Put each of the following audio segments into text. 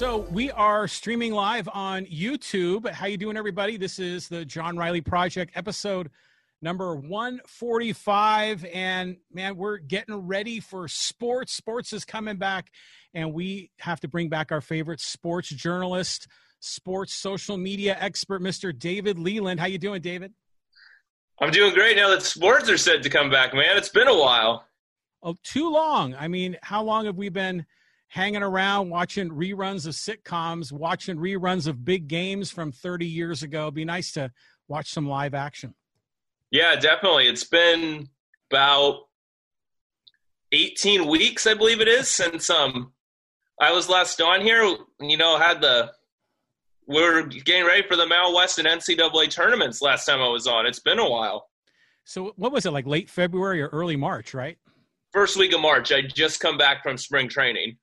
So we are streaming live on YouTube. How you doing, everybody? This is the John Riley Project, episode number 145. And man, we're getting ready for sports. Sports is coming back, and we have to bring back our favorite sports journalist, sports social media expert, Mr. David Leland. How you doing, David? I'm doing great now that sports are said to come back, man. It's been a while. Oh, too long. I mean, how long have we been – hanging around watching reruns of sitcoms, watching reruns of big games from 30 years ago. It'd be nice to watch some live action. Yeah, definitely. It's been about 18 weeks, I believe it is, since um I was last on here. You know, had the we are getting ready for the Mountain West and NCAA tournaments last time I was on. It's been a while. So what was it like late February or early March, right? First week of March. I just come back from spring training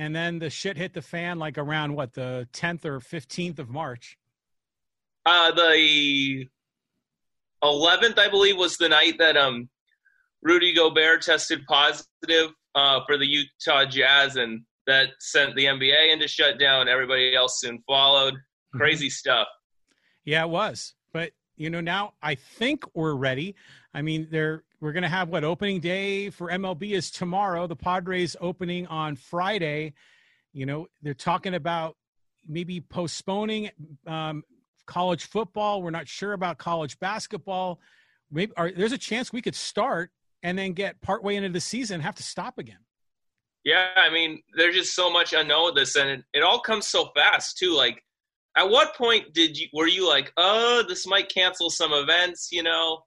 and then the shit hit the fan like around what the 10th or 15th of March. Uh, the 11th, I believe, was the night that um Rudy Gobert tested positive uh, for the Utah Jazz, and that sent the NBA into shutdown. Everybody else soon followed. Mm-hmm. Crazy mm-hmm. stuff. Yeah, it was. But you know, now I think we're ready. I mean, they're we're going to have what opening day for MLB is tomorrow. The Padres opening on Friday. You know, they're talking about maybe postponing um, college football. We're not sure about college basketball. Maybe there's a chance we could start and then get partway into the season and have to stop again. Yeah, I mean, there's just so much unknown with this, and it, it all comes so fast too. Like, at what point did you were you like, oh, this might cancel some events? You know,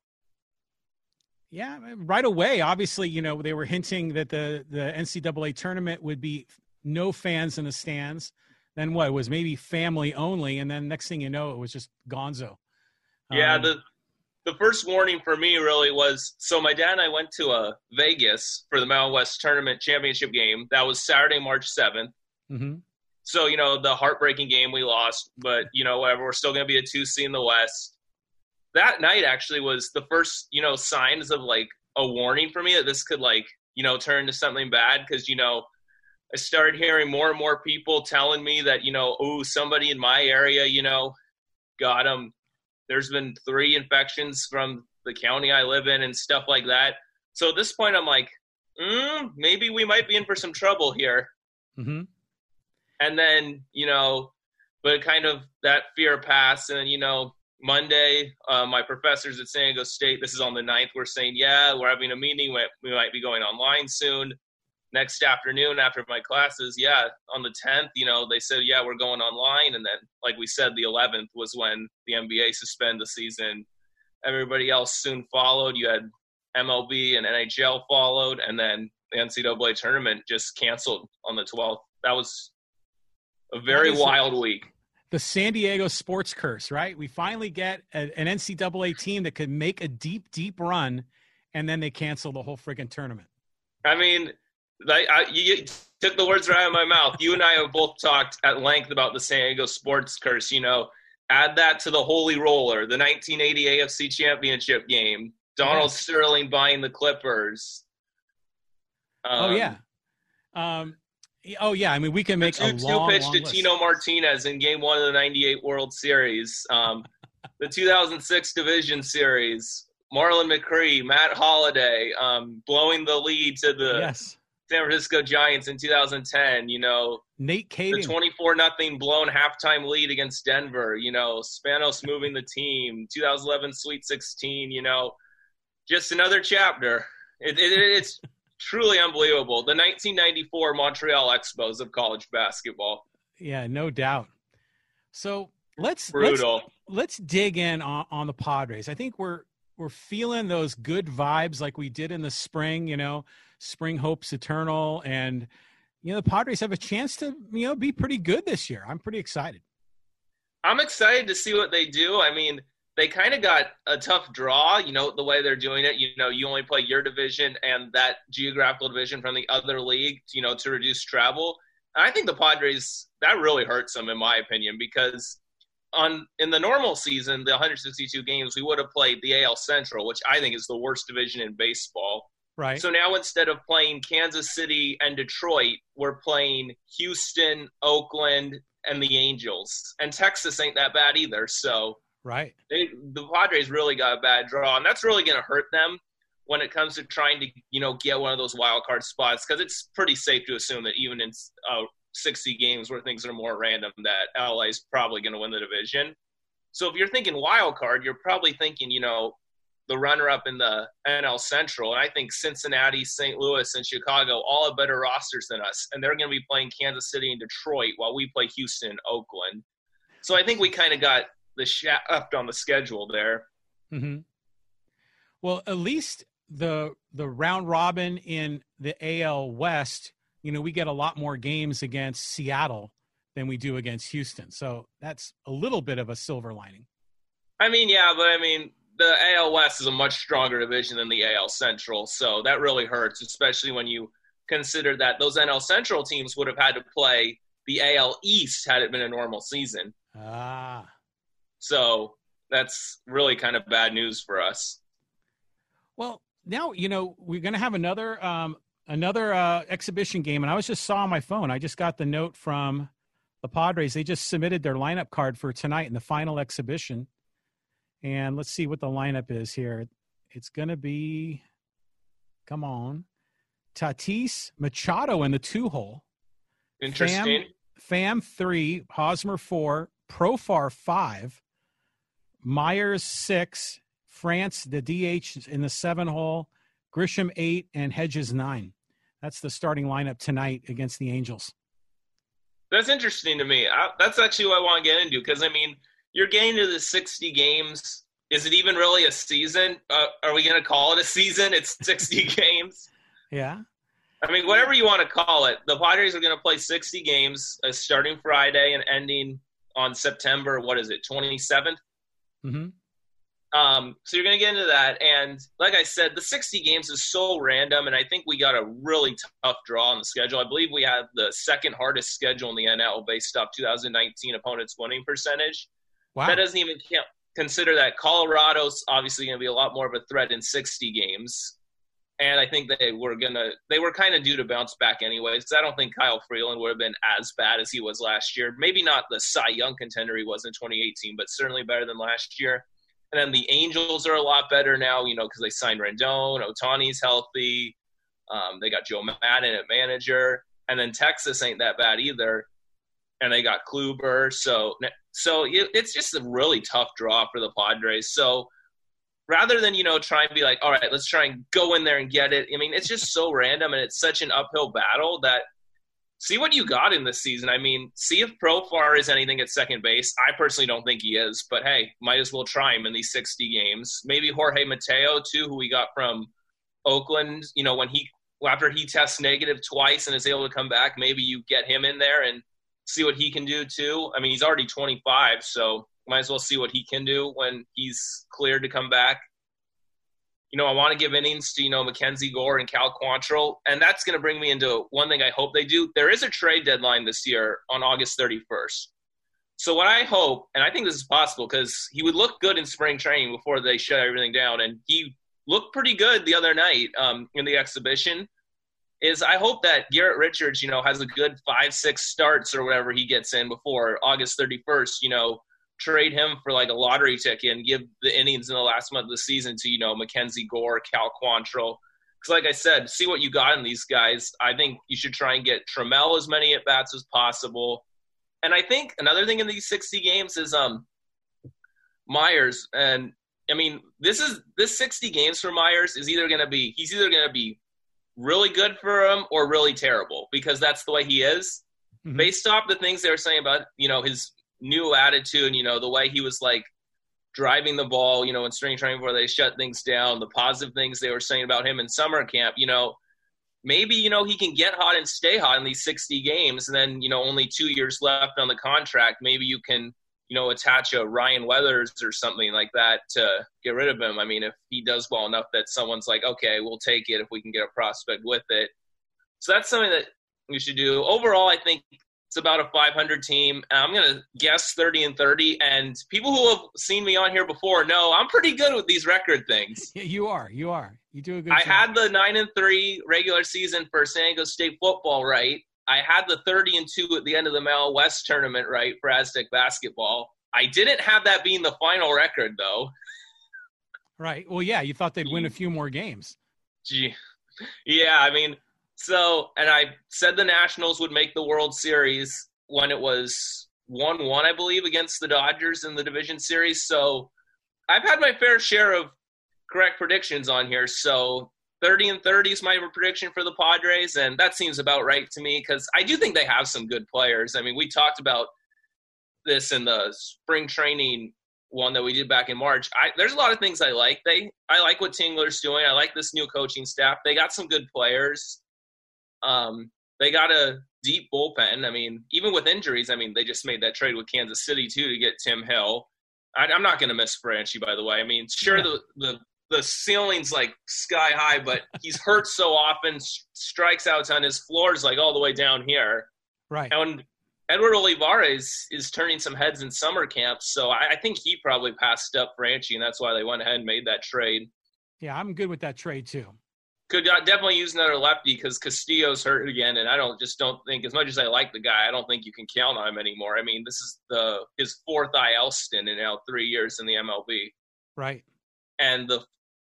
yeah, right away. Obviously, you know they were hinting that the the NCAA tournament would be no fans in the stands. Then what? It was maybe family only, and then next thing you know, it was just Gonzo. Yeah, um, the the first warning for me really was so my dad and I went to a uh, Vegas for the Mountain West tournament championship game. That was Saturday, March 7th mm-hmm. So you know the heartbreaking game we lost, but you know whatever. We're still going to be a two C in the West that night actually was the first, you know, signs of like a warning for me that this could like, you know, turn into something bad because, you know, I started hearing more and more people telling me that, you know, oh, somebody in my area, you know, got them. There's been three infections from the county I live in and stuff like that. So at this point, I'm like, mm, maybe we might be in for some trouble here. Mm-hmm. And then, you know, but kind of that fear passed. And, you know, Monday, uh, my professors at San Diego State, this is on the 9th, we're saying, yeah, we're having a meeting. We might be going online soon. Next afternoon, after my classes, yeah, on the 10th, you know, they said, yeah, we're going online. And then, like we said, the 11th was when the NBA suspended the season. Everybody else soon followed. You had MLB and NHL followed, and then the NCAA tournament just canceled on the 12th. That was a very wild week the San Diego sports curse, right? We finally get a, an NCAA team that could make a deep, deep run, and then they cancel the whole freaking tournament. I mean, I, I, you took the words right out of my mouth. You and I have both talked at length about the San Diego sports curse. You know, add that to the Holy Roller, the 1980 AFC Championship game, Donald yes. Sterling buying the Clippers. Um, oh yeah. Um, Oh yeah, I mean we can make the two, a long, two pitch long to list. Tino Martinez in Game One of the '98 World Series, um, the 2006 Division Series, Marlon McCree, Matt Holliday, um, blowing the lead to the yes. San Francisco Giants in 2010. You know, Nate Kaeding. the 24 nothing blown halftime lead against Denver. You know, Spanos moving the team. 2011 Sweet 16. You know, just another chapter. It, it, it's truly unbelievable. The 1994 Montreal Expos of college basketball. Yeah, no doubt. So let's brutal. Let's, let's dig in on, on the Padres. I think we're we're feeling those good vibes like we did in the spring. You know, spring hopes eternal, and you know the Padres have a chance to you know be pretty good this year. I'm pretty excited. I'm excited to see what they do. I mean, they kind of got a tough draw, you know, the way they're doing it. You know, you only play your division and that geographical division from the other league, you know, to reduce travel. And I think the Padres that really hurts them, in my opinion, because on in the normal season, the 162 games, we would have played the AL Central, which I think is the worst division in baseball. Right. So now instead of playing Kansas City and Detroit, we're playing Houston, Oakland, and the Angels. And Texas ain't that bad either. So right, they, the Padres really got a bad draw, and that's really going to hurt them when it comes to trying to you know get one of those wild card spots because it's pretty safe to assume that even in uh, 60 games where things are more random, that LA is probably going to win the division. So if you're thinking wild card, you're probably thinking you know the runner up in the NL Central. And I think Cincinnati, St. Louis, and Chicago all have better rosters than us. And they're going to be playing Kansas City and Detroit while we play Houston and Oakland. So I think we kind of got the shaft on the schedule there. Mm-hmm. Well, at least the the round robin in the AL West, you know, we get a lot more games against Seattle than we do against Houston. So that's a little bit of a silver lining. I mean, yeah, but I mean, the AL West is a much stronger division than the AL Central, so that really hurts, especially when you consider that those NL Central teams would have had to play the AL East had it been a normal season. Ah. So that's really kind of bad news for us. Well, now you know we're going to have another um, another uh, exhibition game, and I was just saw on my phone. I just got the note from the Padres. They just submitted their lineup card for tonight in the final exhibition. And let's see what the lineup is here. It's going to be, come on, Tatis Machado in the two hole. Interesting. Fam, Pham three, Hosmer four, Profar five, Myers six, France the DH in the seven hole, Grisham eight, and Hedges nine. That's the starting lineup tonight against the Angels. That's interesting to me. I, that's actually what I want to get into because I mean you're getting to the 60 games. Is it even really a season? Uh, are we going to call it a season? It's 60 games. Yeah. I mean, whatever you want to call it, the Padres are going to play 60 games uh, starting Friday and ending on September, what is it, 27th? Mm-hmm. Um, so you're going to get into that. And like I said, the 60 games is so random. And I think we got a really tough draw on the schedule. I believe we have the second hardest schedule in the NL based off 2019 opponents' winning percentage. Wow. That doesn't even count, consider that Colorado's obviously going to be a lot more of a threat in 60 games. And I think they were gonna they were kind of due to bounce back anyways. I don't think Kyle Freeland would have been as bad as he was last year. Maybe not the Cy Young contender he was in 2018, but certainly better than last year. And then the Angels are a lot better now, you know, because they signed Rendon, Ohtani's healthy. Um, they got Joe Maddon at manager, and then Texas ain't that bad either. And they got Kluber, so so it's just a really tough draw for the Padres. So rather than you know try and be like, all right, let's try and go in there and get it. I mean, it's just so random and it's such an uphill battle that see what you got in this season. I mean, see if Profar is anything at second base. I personally don't think he is, but hey, might as well try him in these 60 games. Maybe Jorge Mateo too, who we got from Oakland. You know, when he after he tests negative twice and is able to come back, maybe you get him in there and see what he can do too. I mean, he's already 25, so might as well see what he can do when he's cleared to come back. You know, I want to give innings to, you know, Mackenzie Gore and Cal Quantrill. And that's going to bring me into one thing I hope they do. There is a trade deadline this year on August 31st. So what I hope, and I think this is possible because he would look good in spring training before they shut everything down. And he looked pretty good the other night um, in the exhibition is I hope that Garrett Richards, you know, has a good five, six starts or whatever he gets in before August 31st, you know, trade him for like a lottery ticket and give the innings in the last month of the season to, you know, Mackenzie Gore, Cal Quantrill. Because, like I said, see what you got in these guys. I think you should try and get Trammell as many at bats as possible. And I think another thing in these 60 games is um Myers. And I mean, this is this 60 games for Myers is either going to be, he's either going to be really good for him or really terrible because that's the way he is. Mm-hmm. Based off the things they were saying about, you know, his new attitude you know, the way he was like driving the ball, you know, in spring training before they shut things down, the positive things they were saying about him in summer camp, you know, maybe, you know, he can get hot and stay hot in these 60 games and then, you know, only two years left on the contract. Maybe you can you know, attach a Ryan Weathers or something like that to get rid of him. I mean, if he does well enough that someone's like, okay, we'll take it if we can get a prospect with it. So that's something that we should do. Overall, I think it's about a 500 team. I'm going to guess 30 and 30. And people who have seen me on here before know I'm pretty good with these record things. You are. You are. You do a good. I job. had the nine and three regular season for San Diego State football right. I had the thirty and two at the end of the Mal West tournament right for Aztec basketball. I didn't have that being the final record though. Right. Well, yeah, you thought they'd win a few more games. Gee, yeah. I mean, so and I said the Nationals would make the World Series when it was one one, I believe, against the Dodgers in the division series. So I've had my fair share of correct predictions on here. So 30 and 30 is my prediction for the Padres, and that seems about right to me because I do think they have some good players. I mean, we talked about this in the spring training one that we did back in March. I, there's a lot of things I like. They I like what Tingler's doing. I like this new coaching staff. They got some good players. Um, they got a deep bullpen. I mean, even with injuries, I mean, they just made that trade with Kansas City too to get Tim Hill. I, am not going to miss Franchy, by the way. I mean, sure yeah. the the the ceiling's like sky high, but he's hurt so often, strikes out on his floors like all the way down here. Right. And Edward Olivares is turning some heads in summer camps, so I, I think he probably passed up Franchy, and that's why they went ahead and made that trade. Yeah, I'm good with that trade too. Could uh, definitely use another lefty because Castillo's hurt again, and I don't just don't think as much as I like the guy, I don't think you can count on him anymore. I mean, this is the his fourth IL stint in now three years in the MLB. Right. And the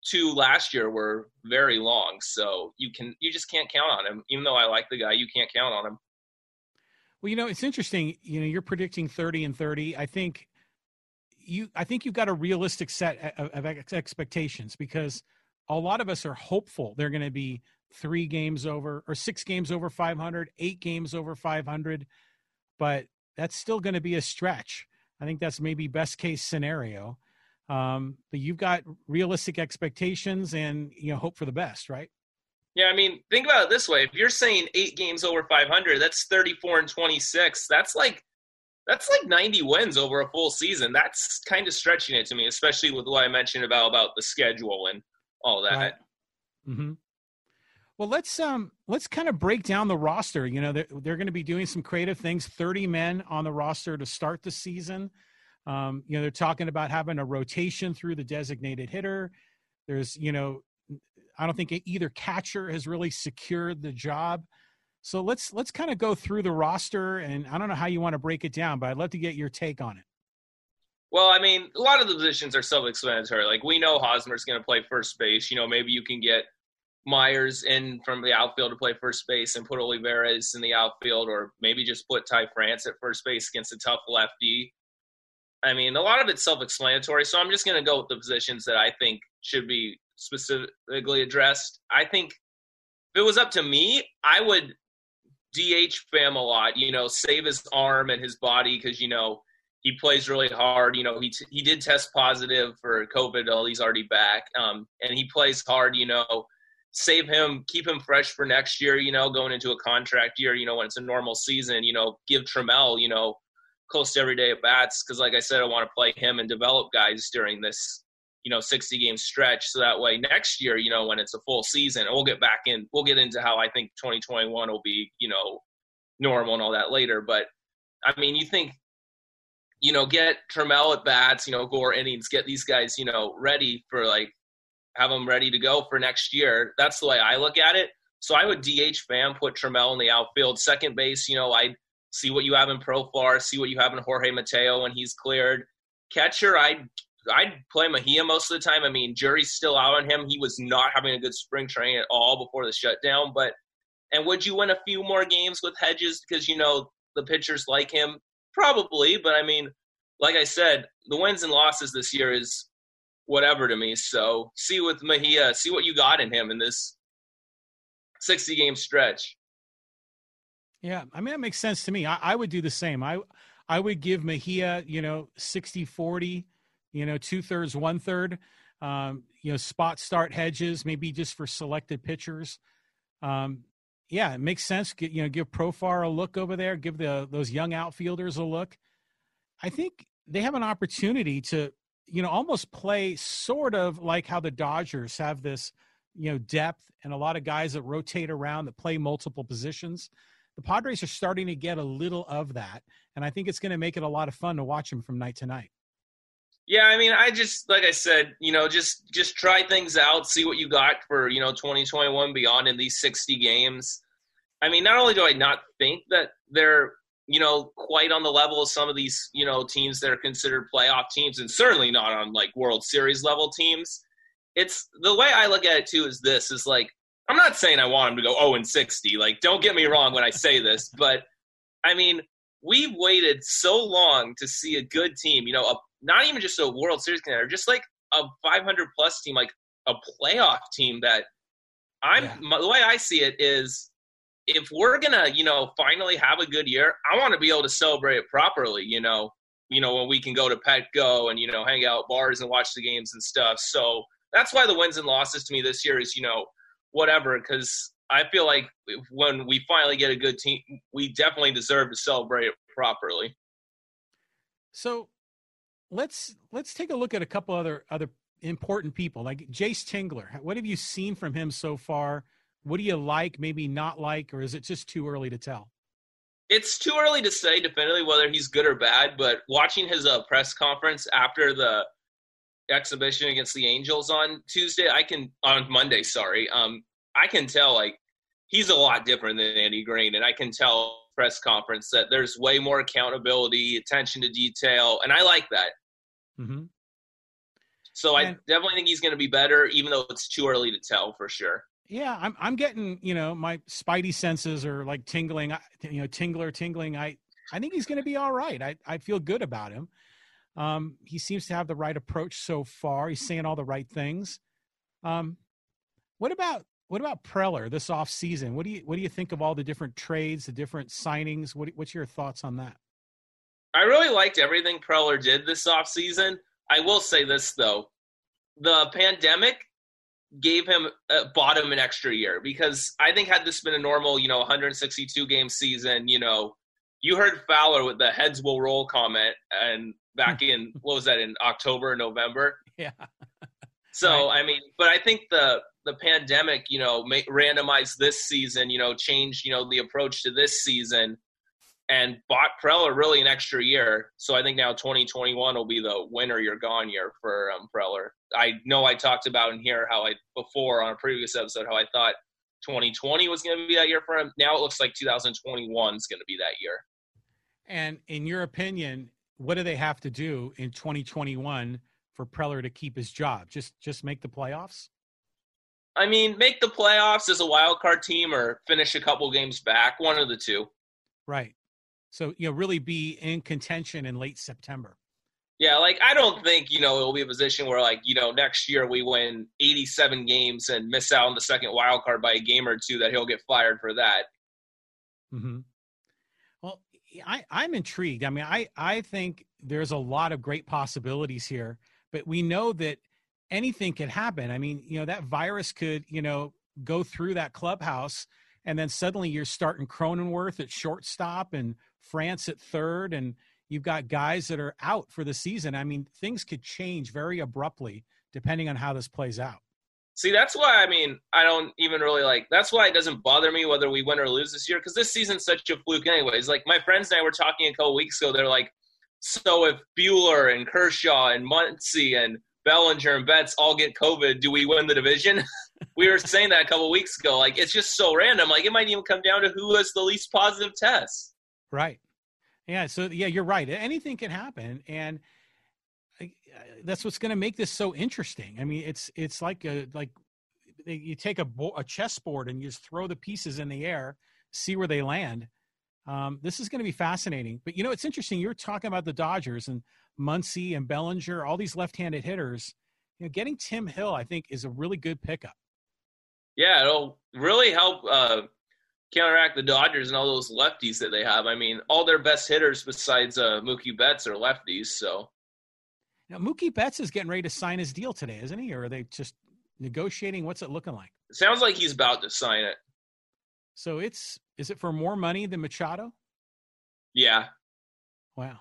two last year were very long, so you can you just can't count on him. Even though I like the guy, you can't count on him. Well, you know, it's interesting. You know, you're predicting 30 and 30. I think you I think you've got a realistic set of, of expectations because a lot of us are hopeful they're going to be three games over or six games over 500, eight games over 500, but that's still going to be a stretch. I think that's maybe best case scenario. Um, but you've got realistic expectations and you know hope for the best, right? Yeah, I mean, think about it this way: if you're saying eight games over 500, that's 34 and 26. That's like that's like 90 wins over a full season. That's kind of stretching it to me, especially with what I mentioned about about the schedule and all that. Right. Mm-hmm. Well, let's um let's kind of break down the roster. You know, they're, they're going to be doing some creative things. 30 men on the roster to start the season. Um, you know, they're talking about having a rotation through the designated hitter. There's, you know, I don't think either catcher has really secured the job. So let's let's kind of go through the roster, and I don't know how you want to break it down, but I'd love to get your take on it. Well, I mean, a lot of the positions are self-explanatory. Like we know Hosmer's going to play first base. You know, maybe you can get Myers in from the outfield to play first base and put Olivares in the outfield, or maybe just put Ty France at first base against a tough lefty. I mean, a lot of it's self-explanatory. So I'm just going to go with the positions that I think should be specifically addressed. I think if it was up to me, I would DH Pham a lot. You know, save his arm and his body because you know he plays really hard. You know, he t- he did test positive for COVID. Oh, he's already back. Um, and he plays hard. You know, save him, keep him fresh for next year. You know, going into a contract year. You know, when it's a normal season. You know, give Trammell. You know, close to every day at bats because, like I said, I want to play him and develop guys during this you know 60 game stretch so that way next year you know when it's a full season we'll get back in we'll get into how i think 2021 will be you know normal and all that later but i mean you think you know get Trammell at bats you know gore innings get these guys you know ready for like have them ready to go for next year that's the way i look at it so i would dh Pham put Trammell in the outfield second base you know i see what you have in Profar see what you have in jorge mateo when he's cleared catcher i'd I'd play Mejia most of the time. I mean, jury's still out on him. He was not having a good spring training at all before the shutdown. But and would you win a few more games with Hedges because you know the pitchers like him? Probably, but I mean, like I said, the wins and losses this year is whatever to me. So see with Mejia, see what you got in him in this 60 game stretch. Yeah, I mean that makes sense to me. I, I would do the same. I I would give Mejia, you know, 60 40 you know, two thirds, one third. Um, you know, spot start hedges, maybe just for selected pitchers. Um, yeah, it makes sense. Get, you know, give Profar a look over there. Give the those young outfielders a look. I think they have an opportunity to, you know, almost play sort of like how the Dodgers have this, you know, depth and a lot of guys that rotate around that play multiple positions. The Padres are starting to get a little of that, and I think it's going to make it a lot of fun to watch them from night to night. Yeah, I mean, I just like I said, you know, just just try things out, see what you got for you know 2021 beyond in these 60 games. I mean, not only do I not think that they're you know quite on the level of some of these you know teams that are considered playoff teams, and certainly not on like World Series level teams. It's the way I look at it too. Is this is like I'm not saying I want them to go 0 and 60. Like, don't get me wrong when I say this, but I mean, we've waited so long to see a good team. You know, a not even just a World Series contender, just like a 500 plus team, like a playoff team. That I'm yeah. my, the way I see it is, if we're gonna, you know, finally have a good year, I want to be able to celebrate it properly. You know, you know when we can go to Petco and you know hang out bars and watch the games and stuff. So that's why the wins and losses to me this year is you know whatever because I feel like when we finally get a good team, we definitely deserve to celebrate it properly. So let's let's take a look at a couple other other important people like Jayce Tingler. What have you seen from him so far? What do you like, maybe not like, or is it just too early to tell? It's too early to say definitively whether he's good or bad, but watching his uh, press conference after the exhibition against the Angels on Tuesday, I can on Monday, sorry. Um I can tell like he's a lot different than Andy Green and I can tell press conference that there's way more accountability, attention to detail, and I like that. Mm-hmm. So and, I definitely think he's going to be better, even though it's too early to tell for sure. Yeah, I'm I'm getting you know my spidey senses are like tingling, you know, tingler, tingling. I I think he's going to be all right. I I feel good about him. Um, he seems to have the right approach so far. He's saying all the right things. Um, what about what about Preller this off season? What do you what do you think of all the different trades, the different signings? What what's your thoughts on that? I really liked everything Preller did this off season. I will say this though, the pandemic gave him uh, bought him an extra year because I think had this been a normal, you know, 162 game season, you know, you heard Fowler with the heads will roll comment and back in what was that in October, November? Yeah. so right. I mean, but I think the the pandemic, you know, randomized this season, you know, changed, you know, the approach to this season and bought Preller really an extra year. So I think now 2021 will be the winner you're gone year for um, Preller. I know I talked about in here how I before on a previous episode how I thought 2020 was going to be that year for him. Now it looks like 2021 is going to be that year. And in your opinion, what do they have to do in 2021 for Preller to keep his job? Just just make the playoffs? I mean, make the playoffs as a wild card team or finish a couple games back, one of the two. Right. So, you know, really be in contention in late September. Yeah, like I don't think, you know, it'll be a position where like, you know, next year we win 87 games and miss out on the second wild card by a game or two that he'll get fired for that. Mhm. Well, I I'm intrigued. I mean, I I think there's a lot of great possibilities here, but we know that anything could happen. I mean, you know, that virus could, you know, go through that clubhouse and then suddenly you're starting Cronenworth at shortstop and France at third and you've got guys that are out for the season. I mean, things could change very abruptly depending on how this plays out. See, that's why I mean, I don't even really like. That's why it doesn't bother me whether we win or lose this year because this season's such a fluke, anyways. Like my friends and I were talking a couple weeks ago. They're like, so if Buehler and Kershaw and Muncy and Bellinger and Betts all get COVID, do we win the division? we were saying that a couple weeks ago. Like it's just so random. Like it might even come down to who has the least positive test. Right. Yeah. So yeah, you're right. Anything can happen, and that's what's going to make this so interesting. I mean, it's it's like a like you take a a chessboard and you just throw the pieces in the air, see where they land. Um, this is going to be fascinating. But you know, it's interesting. You were talking about the Dodgers and Muncy and Bellinger, all these left-handed hitters. You know, getting Tim Hill, I think, is a really good pickup. Yeah, it'll really help uh, counteract the Dodgers and all those lefties that they have. I mean, all their best hitters besides uh, Mookie Betts are lefties. So now Mookie Betts is getting ready to sign his deal today, isn't he? Or are they just negotiating? What's it looking like? It sounds like he's about to sign it. So it's is it for more money than Machado? Yeah. Wow.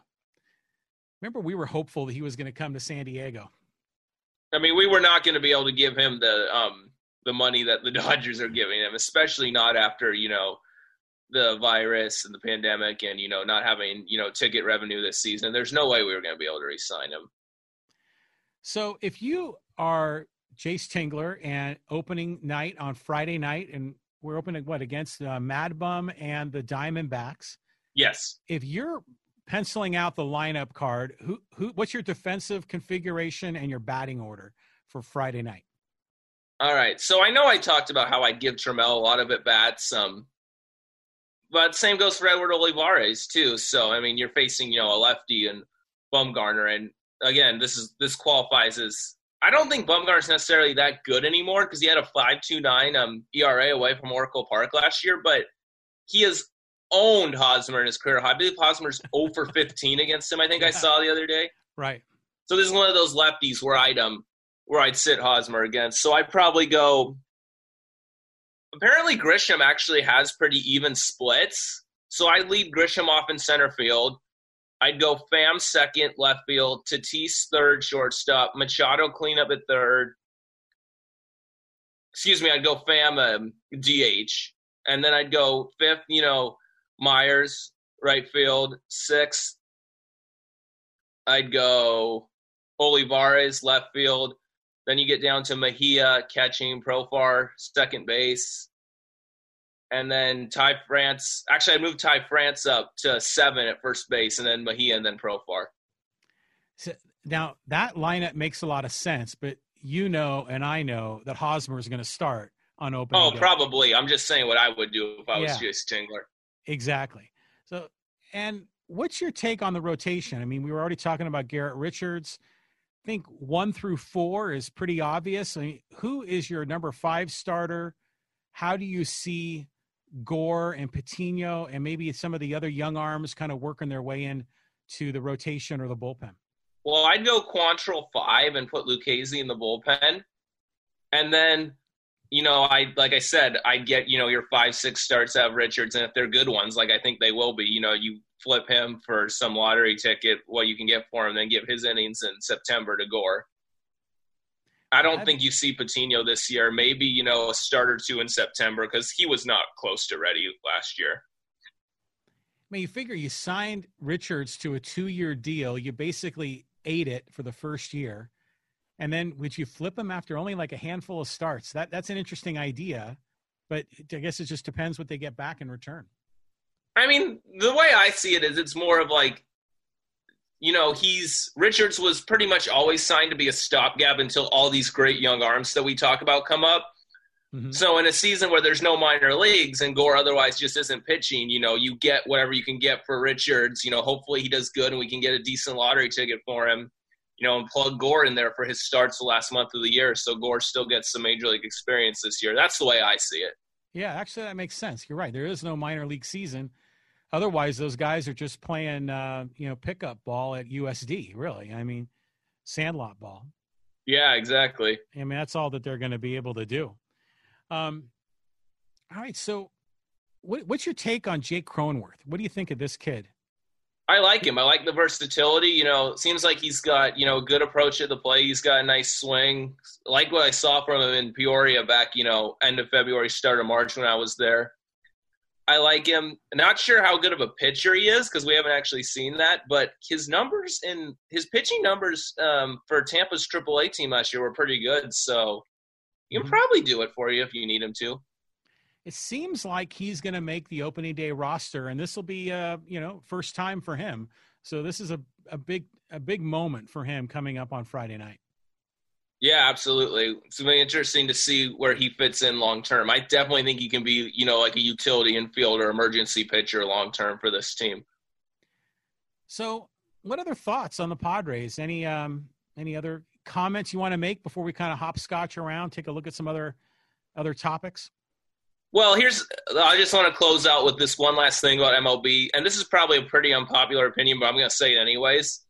Remember, we were hopeful that he was going to come to San Diego. I mean, we were not going to be able to give him the um, the money that the Dodgers are giving him, especially not after you know the virus and the pandemic, and you know not having you know ticket revenue this season. There's no way we were going to be able to re-sign him. So if you are Jayce Tingler and opening night on Friday night, and we're opening what against uh, Mad Bum and the Diamondbacks. Yes. If you're penciling out the lineup card, who who what's your defensive configuration and your batting order for Friday night? All right. So I know I talked about how I give Trammell a lot of at bats. Um, but same goes for Edward Olivares too. So I mean, you're facing you know a lefty and Bumgarner, and again, this is this qualifies as I don't think Bumgarner's necessarily that good anymore because he had a five two nine um ERA away from Oracle Park last year, but he has owned Hosmer in his career. I believe Hosmer's 0 for 15 against him. I think I saw the other day. Right. So this is one of those lefties where I'd um where I'd sit Hosmer against. So I'd probably go. Apparently, Grisham actually has pretty even splits. So I'd lead Grisham off in center field. I'd go Pham second left field, Tatis third shortstop, Machado cleanup at third. Excuse me, I'd go Pham um, DH, and then I'd go fifth. You know, Myers right field, sixth. I'd go Olivares left field. Then you get down to Mejia catching, Profar second base, and then Ty France. Actually, I moved Ty France up to seven at first base, and then Mejia, and then Profar. So now that lineup makes a lot of sense, but you know, and I know that Hosmer is going to start on opening. Oh, day. probably. I'm just saying what I would do if I was yeah. Jayce Tingler. Exactly. So, and what's your take on the rotation? I mean, we were already talking about Garrett Richards. I think one through four is pretty obvious. I mean, who is your number five starter? How do you see Gore and Patino and maybe some of the other young arms kind of working their way in to the rotation or the bullpen? Well, I'd go Quantrill five and put Lucchesi in the bullpen. And then, you know, I like I said, I'd get, you know, your five, six starts out of Richards, and if they're good ones, like I think they will be, you know, you flip him for some lottery ticket, what you can get for him, then give his innings in September to Gore. I don't think you see Patino this year. Maybe you know a start or two in September because he was not close to ready last year. I mean, you figure you signed Richards to a two-year deal. You basically ate it for the first year, and then would you flip him after only like a handful of starts? That that's an interesting idea, but I guess it just depends what they get back in return. I mean, the way I see it is, it's more of like you know, he's Richards was pretty much always signed to be a stopgap until all these great young arms that we talk about come up. Mm-hmm. So in a season where there's no minor leagues and Gore otherwise just isn't pitching, you know, you get whatever you can get for Richards. You know, hopefully he does good and we can get a decent lottery ticket for him. You know, and plug Gore in there for his starts the last month of the year, so Gore still gets some major league experience this year. That's the way I see it. Yeah, actually, that makes sense. You're right. There is no minor league season Otherwise, those guys are just playing, uh, you know, pickup ball at USD. Really, I mean, sandlot ball. Yeah, exactly. I mean, that's all that they're going to be able to do. Um, all right. So, what, what's your take on Jake Cronenworth? What do you think of this kid? I like him. I like the versatility. You know, seems like he's got you know a good approach at the play. He's got a nice swing. Like what I saw from him in Peoria back, you know, end of February, start of March when I was there. I like him. Not sure how good of a pitcher he is because we haven't actually seen that, but his numbers and his pitching numbers um, for Tampa's AAA team last year were pretty good. So you can mm-hmm. probably do it for you if you need him to. It seems like he's going to make the opening day roster, and this will be uh, you know first time for him. So this is a, a big a big moment for him coming up on Friday night. Yeah, absolutely. It's going to be interesting to see where he fits in long term. I definitely think he can be, you know, like a utility infield or emergency pitcher long term for this team. So, what other thoughts on the Padres? Any um any other comments you want to make before we kind of hopscotch around, take a look at some other other topics? Well, here's I just want to close out with this one last thing about MLB, and this is probably a pretty unpopular opinion, but I'm going to say it anyways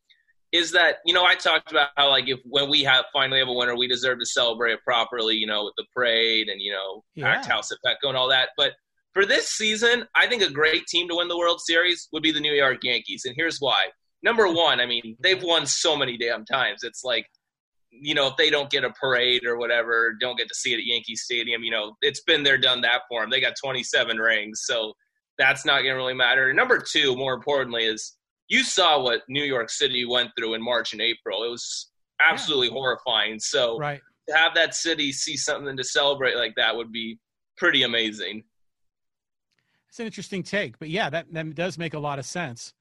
is that you know I talked about how like if when we have finally have a winner, we deserve to celebrate it properly, you know, with the parade and you know yeah. house at Petco and all that. But for this season, I think a great team to win the World Series would be the New York Yankees, and here's why. Number one, I mean they've won so many damn times. It's like you know if they don't get a parade or whatever, don't get to see it at Yankee Stadium, you know it's been there, done that for them. They got 27 rings, so that's not going to really matter. Number two, more importantly, is you saw what New York City went through in March and April. It was absolutely yeah. horrifying. So right. to have that city see something to celebrate like that would be pretty amazing. It's an interesting take, but yeah, that that does make a lot of sense.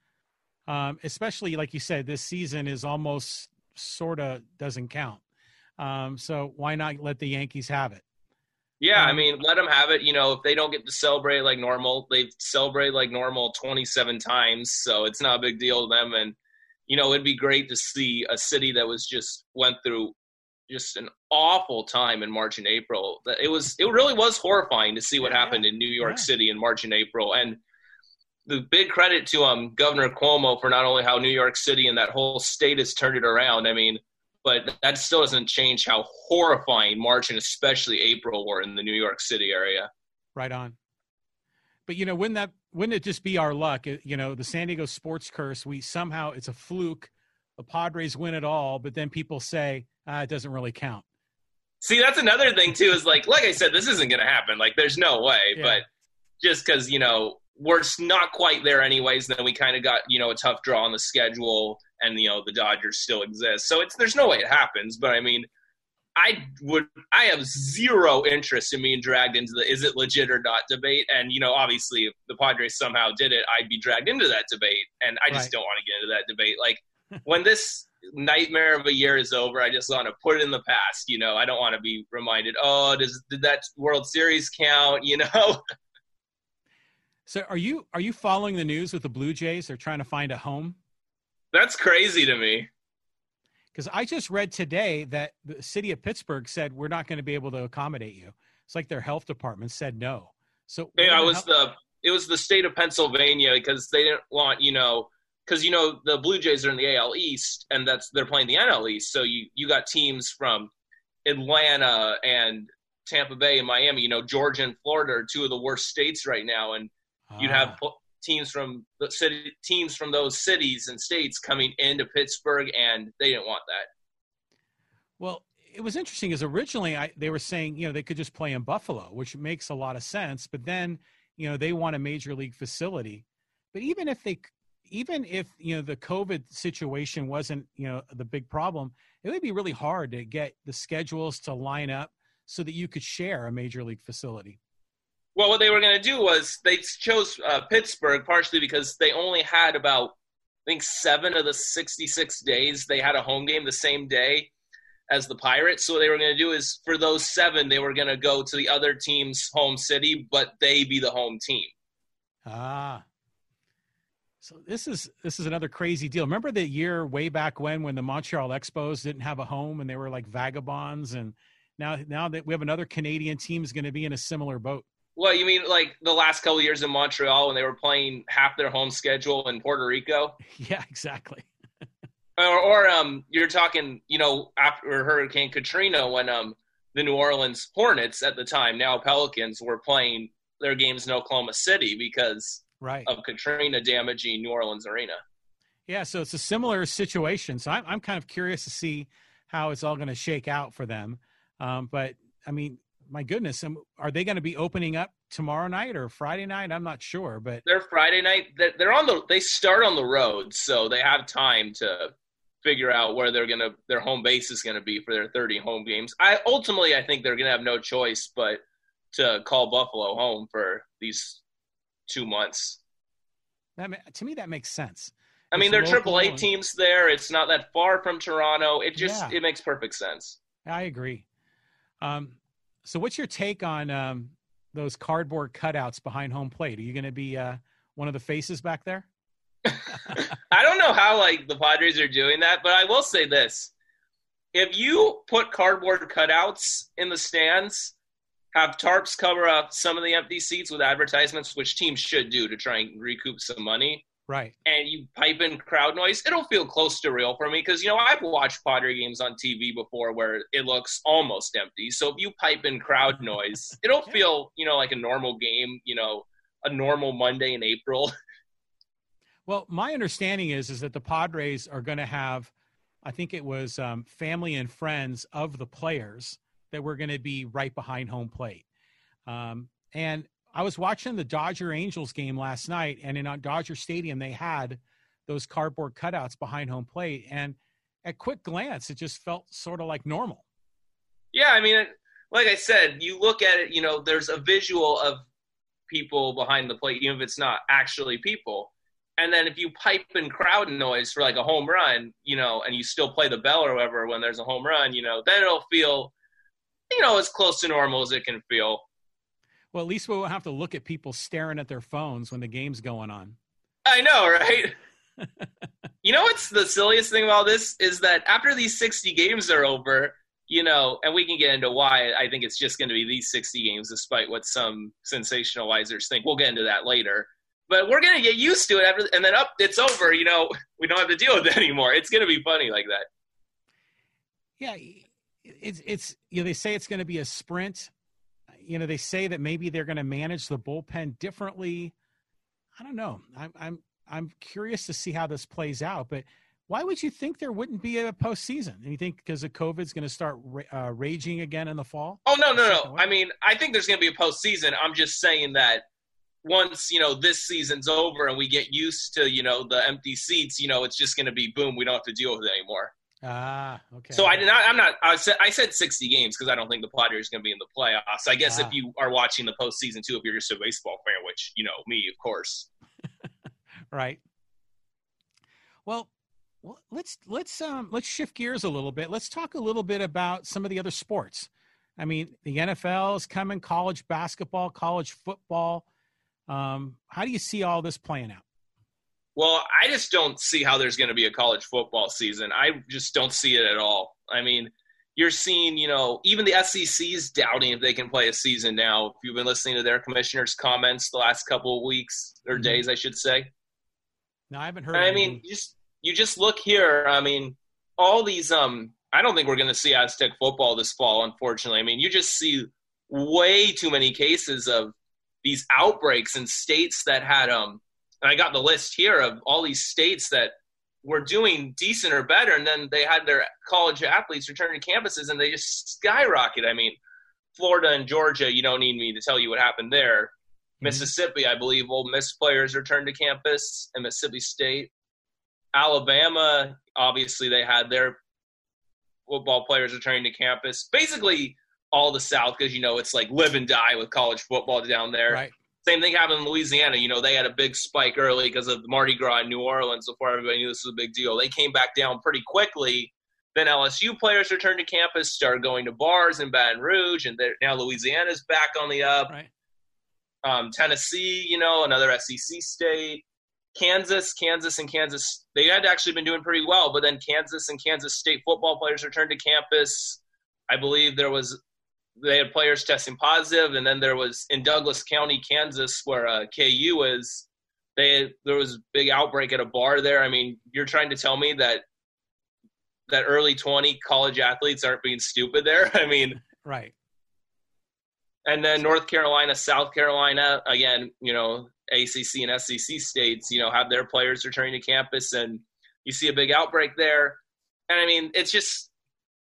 Um, especially like you said, this season is almost sort of doesn't count. Um, so why not let the Yankees have it? Yeah, I um, mean, let them have it. You know, if they don't get to celebrate like normal, they've celebrated like normal 27 times, so it's not a big deal to them. And you know, it'd be great to see a city that was just went through just an awful time in March and April. It was it really was horrifying to see what yeah, happened in New York yeah. City in March and April. And the big credit to um Governor Cuomo for not only how New York City and that whole state has turned it around. I mean, but that still doesn't change how horrifying March and especially April were in the New York City area. Right on. But you know, wouldn't that wouldn't it just be our luck? You know, the San Diego sports curse. We somehow it's a fluke. The Padres win it all, but then people say ah, it doesn't really count. See, that's another thing too. Is like, like I said, this isn't going to happen. Like, there's no way. Yeah. But just because you know we're not quite there anyways, then we kind of got you know a tough draw on the schedule, and you know the Dodgers still exist. So it's there's no way it happens. But I mean, I would I have zero interest in being dragged into the is it legit or not debate. And you know, obviously, if the Padres somehow did it, I'd be dragged into that debate, and I just right. don't want to get into that debate. Like when this nightmare of a year is over, I just want to put it in the past. You know, I don't want to be reminded. Oh, does did that World Series count? You know. so are you are you following the news with the Blue Jays? They're trying to find a home. That's crazy to me. Because I just read today that the city of Pittsburgh said we're not going to be able to accommodate you. It's like their health department said no. So yeah, it was the it was the state of Pennsylvania because they didn't want you know because you know the Blue Jays are in the AL East and that's they're playing the NL East. So you you got teams from Atlanta and Tampa Bay and Miami. You know Georgia and Florida are two of the worst states right now, and you'd have ah. Teams from the city teams from those cities and states coming into Pittsburgh, and they didn't want that. Well, it was interesting because originally I, they were saying you know they could just play in Buffalo, which makes a lot of sense, but then you know they want a major league facility. But even if they even if you know the COVID situation wasn't you know the big problem, it would be really hard to get the schedules to line up so that you could share a major league facility. Well, what they were going to do was they chose uh, Pittsburgh partially because they only had about I think seven of the 66 days they had a home game the same day as the Pirates. So what they were going to do is for those seven, they were going to go to the other team's home city, but they be the home team. Ah, so this is this is another crazy deal. Remember the year way back when when the Montreal Expos didn't have a home and they were like vagabonds, and now now that we have another Canadian team is going to be in a similar boat. Well, you mean like the last couple years in Montreal when they were playing half their home schedule in Puerto Rico? Yeah, exactly. or, or um, you're talking, you know, after Hurricane Katrina when um the New Orleans Hornets at the time, now Pelicans, were playing their games in Oklahoma City because right. of Katrina damaging New Orleans Arena. Yeah, so it's a similar situation. So I'm, I'm kind of curious to see how it's all going to shake out for them. Um, but I mean, my goodness, um, are they going to be opening up tomorrow night or Friday night? I'm not sure, but they're Friday night. They're on the. They start on the road, so they have time to figure out where they're gonna their home base is going to be for their 30 home games. I ultimately I think they're going to have no choice but to call Buffalo home for these two months. That to me that makes sense. I mean, they're Triple A teams there. It's not that far from Toronto. It just yeah. it makes perfect sense. I agree. Um, so, what's your take on um, those cardboard cutouts behind home plate? Are you going to be uh, one of the faces back there? I don't know how like the Padres are doing that, but I will say this: if you put cardboard cutouts in the stands, have tarps cover up some of the empty seats with advertisements, which teams should do to try and recoup some money. Right. And you pipe in crowd noise, it'll feel close to real for me because, you know, I've watched Padre games on TV before where it looks almost empty. So if you pipe in crowd noise, it'll feel, you know, like a normal game, you know, a normal Monday in April. Well, my understanding is is that the Padres are going to have, I think it was um, family and friends of the players that we're going to be right behind home plate. Um, and I was watching the Dodger Angels game last night, and in uh, Dodger Stadium they had those cardboard cutouts behind home plate, and at quick glance, it just felt sort of like normal. Yeah, I mean, like I said, you look at it, you know, there's a visual of people behind the plate, even if it's not actually people. And then if you pipe in crowd noise for like a home run, you know, and you still play the bell or whatever when there's a home run, you know, then it'll feel, you know, as close to normal as it can feel. Well, at least we won't have to look at people staring at their phones when the game's going on. I know, right? you know what's the silliest thing about this is that after these 60 games are over, you know, and we can get into why I think it's just going to be these 60 games, despite what some sensationalizers think. We'll get into that later. But we're going to get used to it, after, and then up, it's over. You know, we don't have to deal with it anymore. It's going to be funny like that. Yeah, it's it's you know they say it's going to be a sprint. You know they say that maybe they're going to manage the bullpen differently. I don't know. I'm I'm I'm curious to see how this plays out, but why would you think there wouldn't be a postseason? And you think because of COVID is going to start uh, raging again in the fall? Oh no, no, no. I mean, I think there's going to be a postseason. I'm just saying that once you know this season's over and we get used to you know the empty seats, you know, it's just going to be boom. We don't have to deal with it anymore. Ah, okay. So I did not. I'm not. I said I said 60 games because I don't think the Padres going to be in the playoffs. I guess ah. if you are watching the postseason too, if you're just a baseball fan, which you know me, of course. right. Well, well, let's let's um, let's shift gears a little bit. Let's talk a little bit about some of the other sports. I mean, the NFL is coming, college basketball, college football. Um, how do you see all this playing out? Well, I just don't see how there's going to be a college football season. I just don't see it at all. I mean, you're seeing, you know, even the SEC's doubting if they can play a season now. If you've been listening to their commissioner's comments the last couple of weeks or mm-hmm. days, I should say. No, I haven't heard. I mean, just you just look here. I mean, all these. Um, I don't think we're going to see Aztec football this fall. Unfortunately, I mean, you just see way too many cases of these outbreaks in states that had um. And I got the list here of all these states that were doing decent or better, and then they had their college athletes return to campuses, and they just skyrocket. I mean, Florida and Georgia. You don't need me to tell you what happened there. Mm-hmm. Mississippi, I believe, Ole Miss players returned to campus, and Mississippi State. Alabama, obviously, they had their football players returning to campus. Basically, all the South, because you know it's like live and die with college football down there. Right. Same thing happened in Louisiana. You know, they had a big spike early because of Mardi Gras in New Orleans before everybody knew this was a big deal. They came back down pretty quickly. Then LSU players returned to campus, started going to bars in Baton Rouge, and now Louisiana's back on the up. Right. Um, Tennessee, you know, another SEC state. Kansas, Kansas, and Kansas, they had actually been doing pretty well, but then Kansas and Kansas State football players returned to campus. I believe there was they had players testing positive, and then there was in Douglas County, Kansas, where uh, KU is. They there was a big outbreak at a bar there. I mean, you're trying to tell me that that early 20 college athletes aren't being stupid there. I mean, right. And then North Carolina, South Carolina, again, you know, ACC and SEC states, you know, have their players returning to campus, and you see a big outbreak there. And I mean, it's just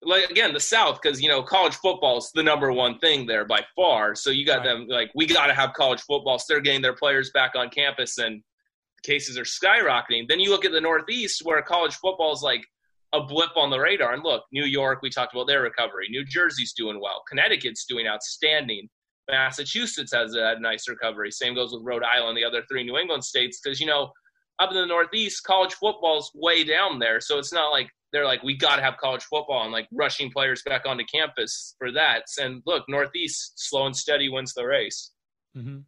like again the South because you know college football is the number one thing there by far. So you got right. them like we got to have college football. So they're getting their players back on campus, and cases are skyrocketing. Then you look at the Northeast where college football is like a blip on the radar. And look, New York, we talked about their recovery. New Jersey's doing well. Connecticut's doing outstanding. Massachusetts has a nice recovery. Same goes with Rhode Island, the other three New England states, because you know up in the Northeast, college football's way down there. So it's not like they're like we got to have college football and like rushing players back onto campus for that. And look, Northeast slow and steady wins the race. Mm-hmm.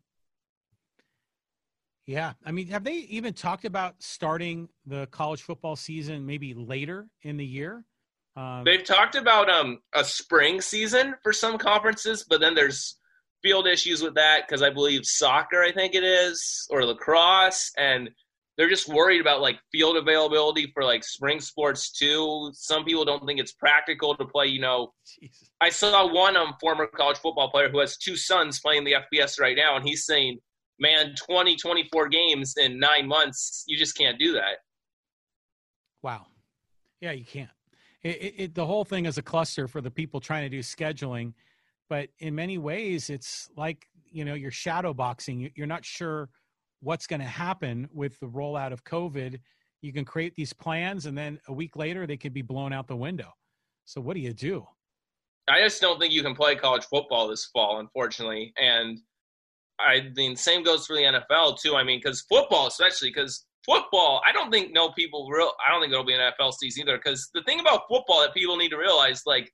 Yeah, I mean, have they even talked about starting the college football season maybe later in the year? Um, They've talked about um, a spring season for some conferences, but then there's field issues with that because I believe soccer, I think it is, or lacrosse, and they're just worried about like field availability for like spring sports too. Some people don't think it's practical to play. You know, Jesus. I saw one um former college football player who has two sons playing the FBS right now, and he's saying, "Man, 20, 24 games in nine months, you just can't do that." Wow. Yeah, you can't. It, it, it, the whole thing is a cluster for the people trying to do scheduling but in many ways it's like you know you're shadow boxing you're not sure what's going to happen with the rollout of covid you can create these plans, and then a week later they could be blown out the window. So what do you do? I just don't think you can play college football this fall, unfortunately. And I mean, same goes for the NFL too. I mean, because football, especially because football, I don't think no people real. I don't think it'll be an NFL season either. Because the thing about football that people need to realize, like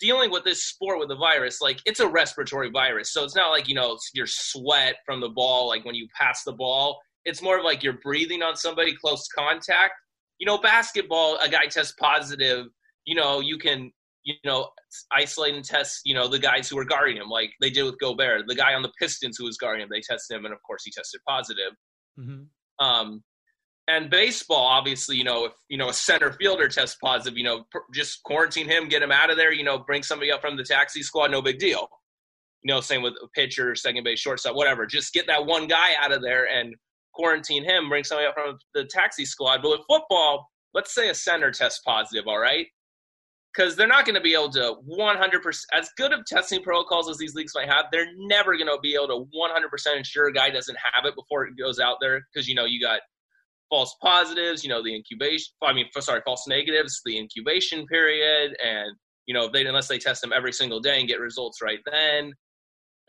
dealing with this sport with the virus, like it's a respiratory virus. So it's not like you know your sweat from the ball, like when you pass the ball. It's more of like you're breathing on somebody close contact. You know, basketball, a guy tests positive. You know, you can you know, isolate and test, you know, the guys who are guarding him, like they did with Gobert. The guy on the Pistons who was guarding him, they tested him, and of course he tested positive. Mm-hmm. Um, and baseball, obviously, you know, if you know a center fielder tests positive, you know, just quarantine him, get him out of there. You know, bring somebody up from the taxi squad, no big deal. You know, same with a pitcher, second base, shortstop, whatever. Just get that one guy out of there and quarantine him. Bring somebody up from the taxi squad. But with football, let's say a center tests positive. All right, because they're not going to be able to 100% as good of testing protocols as these leagues might have they're never going to be able to 100% ensure a guy doesn't have it before it goes out there because you know you got false positives you know the incubation i mean sorry false negatives the incubation period and you know they unless they test them every single day and get results right then